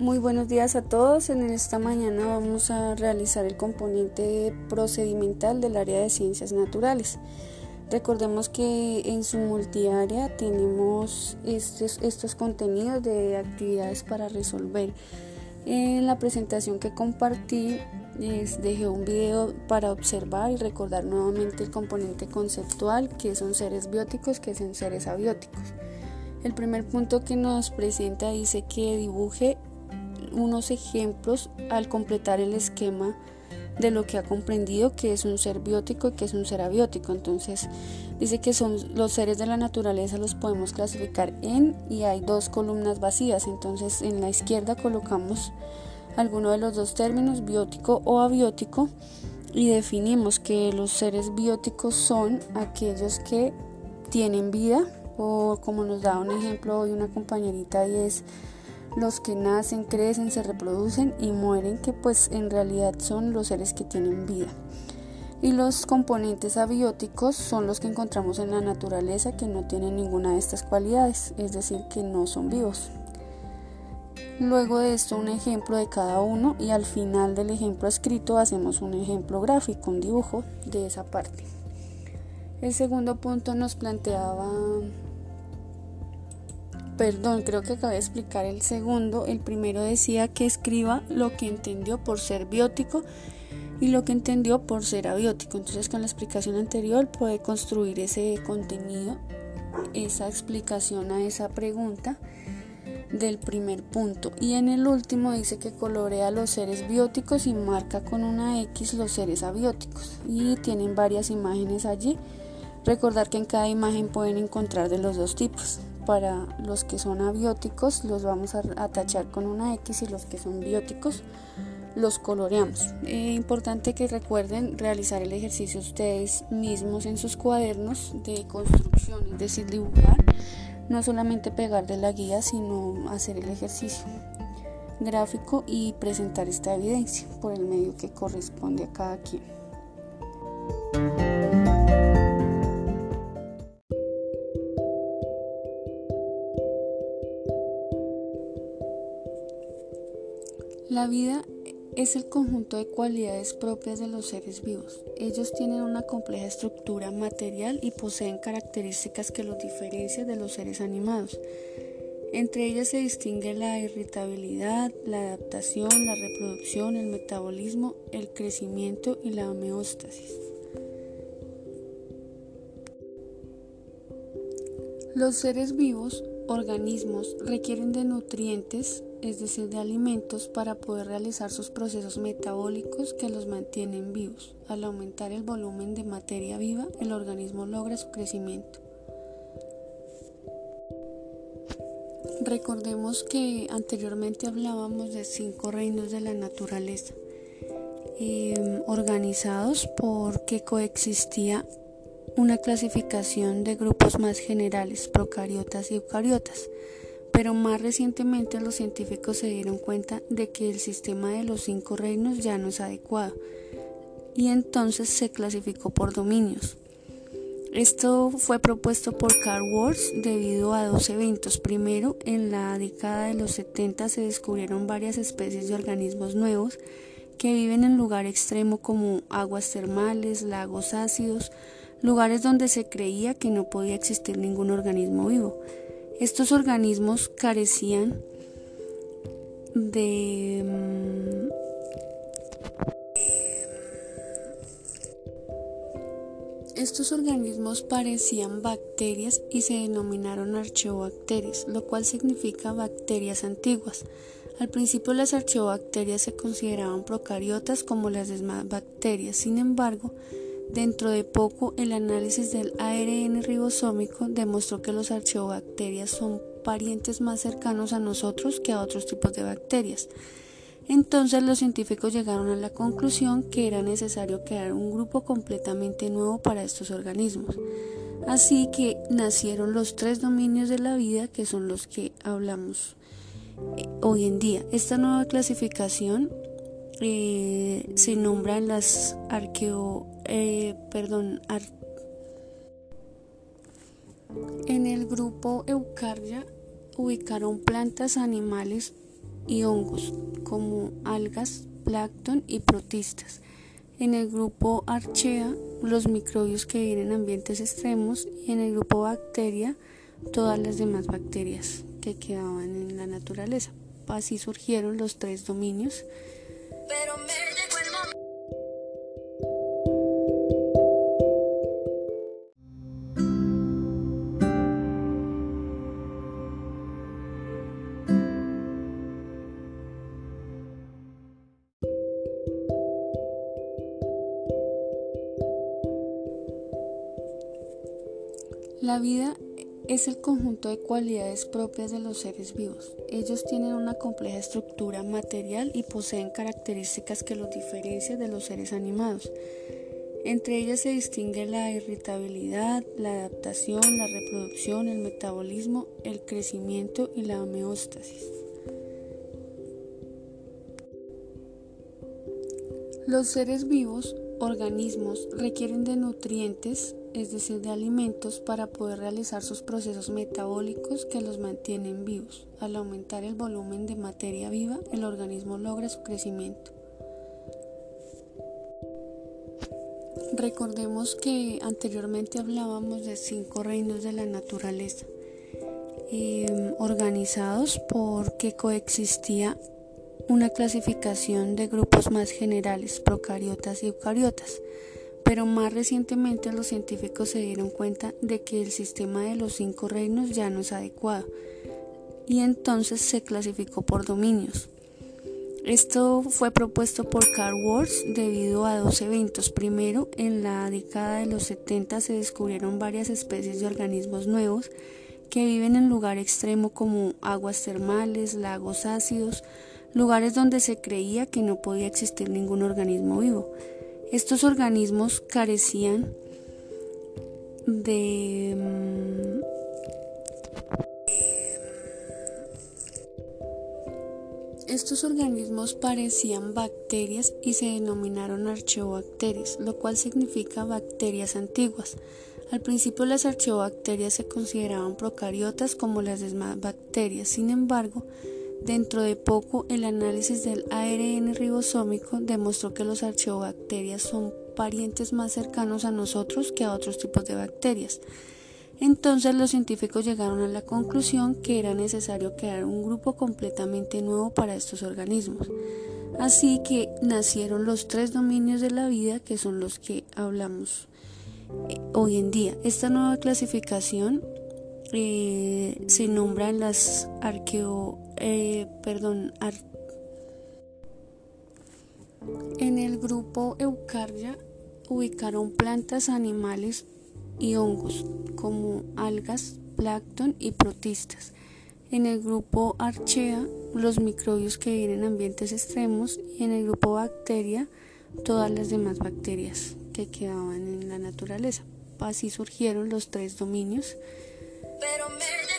Muy buenos días a todos. En esta mañana vamos a realizar el componente procedimental del área de ciencias naturales. Recordemos que en su multiárea tenemos estos, estos contenidos de actividades para resolver. En la presentación que compartí les dejé un video para observar y recordar nuevamente el componente conceptual que son seres bióticos, que son seres abióticos. El primer punto que nos presenta dice que dibuje unos ejemplos al completar el esquema de lo que ha comprendido que es un ser biótico y que es un ser abiótico. Entonces dice que son los seres de la naturaleza los podemos clasificar en y hay dos columnas vacías. Entonces en la izquierda colocamos alguno de los dos términos, biótico o abiótico, y definimos que los seres bióticos son aquellos que tienen vida o como nos da un ejemplo hoy una compañerita y es los que nacen, crecen, se reproducen y mueren, que pues en realidad son los seres que tienen vida. Y los componentes abióticos son los que encontramos en la naturaleza que no tienen ninguna de estas cualidades, es decir, que no son vivos. Luego de esto un ejemplo de cada uno y al final del ejemplo escrito hacemos un ejemplo gráfico, un dibujo de esa parte. El segundo punto nos planteaba Perdón, creo que acabé de explicar el segundo. El primero decía que escriba lo que entendió por ser biótico y lo que entendió por ser abiótico. Entonces con la explicación anterior puede construir ese contenido, esa explicación a esa pregunta del primer punto. Y en el último dice que colorea los seres bióticos y marca con una X los seres abióticos. Y tienen varias imágenes allí. Recordar que en cada imagen pueden encontrar de los dos tipos para los que son abióticos los vamos a, tachar con una X y los que son bióticos los coloreamos. Es importante que recuerden realizar el ejercicio ustedes mismos en sus cuadernos de construcción, es decir, dibujar, no solamente pegar de la guía, sino hacer el ejercicio gráfico y presentar esta evidencia por el medio que corresponde a cada quien. La vida es el conjunto de cualidades propias de los seres vivos. Ellos tienen una compleja estructura material y poseen características que los diferencian de los seres animados. Entre ellas se distingue la irritabilidad, la adaptación, la reproducción, el metabolismo, el crecimiento y la homeostasis. Los seres vivos, organismos, requieren de nutrientes es decir, de alimentos, para poder realizar sus procesos metabólicos que los mantienen vivos. Al aumentar el volumen de materia viva, el organismo logra su crecimiento. Recordemos que anteriormente hablábamos de cinco reinos de la naturaleza, em, organizados porque coexistía una clasificación de grupos más generales, procariotas y eucariotas pero más recientemente los científicos se dieron cuenta de que el sistema de los cinco reinos ya no es adecuado y entonces se clasificó por dominios. Esto fue propuesto por Carl Wars debido a dos eventos. Primero, en la década de los 70 se descubrieron varias especies de organismos nuevos que viven en lugar extremo como aguas termales, lagos ácidos, lugares donde se creía que no podía existir ningún organismo vivo. Estos organismos carecían de mm, Estos organismos parecían bacterias y se denominaron archeobacterias, lo cual significa bacterias antiguas. Al principio las archeobacterias se consideraban procariotas como las demás bacterias, sin embargo, Dentro de poco, el análisis del ARN ribosómico demostró que los archeobacterias son parientes más cercanos a nosotros que a otros tipos de bacterias. Entonces los científicos llegaron a la conclusión que era necesario crear un grupo completamente nuevo para estos organismos. Así que nacieron los tres dominios de la vida que son los que hablamos eh, hoy en día. Esta nueva clasificación eh, se nombran las arqueo, eh, perdón, en el grupo Eucardia ubicaron plantas, animales, y hongos, como algas, plancton y protistas. En el grupo Archaea, los microbios que viven en ambientes extremos y en el grupo Bacteria, todas las demás bacterias que quedaban en la naturaleza. Así surgieron los tres dominios. La vida es el conjunto de cualidades propias de los seres vivos. Ellos tienen una compleja estructura material y poseen características que los diferencian de los seres animados. Entre ellas se distingue la irritabilidad, la adaptación, la reproducción, el metabolismo, el crecimiento y la homeostasis. Los seres vivos, organismos, requieren de nutrientes, es decir, de alimentos para poder realizar sus procesos metabólicos que los mantienen vivos. Al aumentar el volumen de materia viva, el organismo logra su crecimiento. Recordemos que anteriormente hablábamos de cinco reinos de la naturaleza, em, organizados porque coexistía una clasificación de grupos más generales, procariotas y eucariotas pero más recientemente los científicos se dieron cuenta de que el sistema de los cinco reinos ya no es adecuado y entonces se clasificó por dominios. Esto fue propuesto por Carl Wars debido a dos eventos. Primero, en la década de los 70 se descubrieron varias especies de organismos nuevos que viven en lugar extremo como aguas termales, lagos ácidos, lugares donde se creía que no podía existir ningún organismo vivo. Estos organismos carecían de mm, Estos organismos parecían bacterias y se denominaron archeobacterias, lo cual significa bacterias antiguas. Al principio las archeobacterias se consideraban procariotas como las demás bacterias, sin embargo, Dentro de poco, el análisis del ARN ribosómico demostró que los archeobacterias son parientes más cercanos a nosotros que a otros tipos de bacterias. Entonces los científicos llegaron a la conclusión que era necesario crear un grupo completamente nuevo para estos organismos. Así que nacieron los tres dominios de la vida que son los que hablamos eh, hoy en día. Esta nueva clasificación eh, se nombran las arqueo, eh, perdón, en el grupo Eucardia ubicaron plantas, animales y hongos como algas, plancton y protistas. En el grupo Archaea, los microbios que viven en ambientes extremos y en el grupo Bacteria, todas las demás bacterias que quedaban en la naturaleza. Así surgieron los tres dominios pero me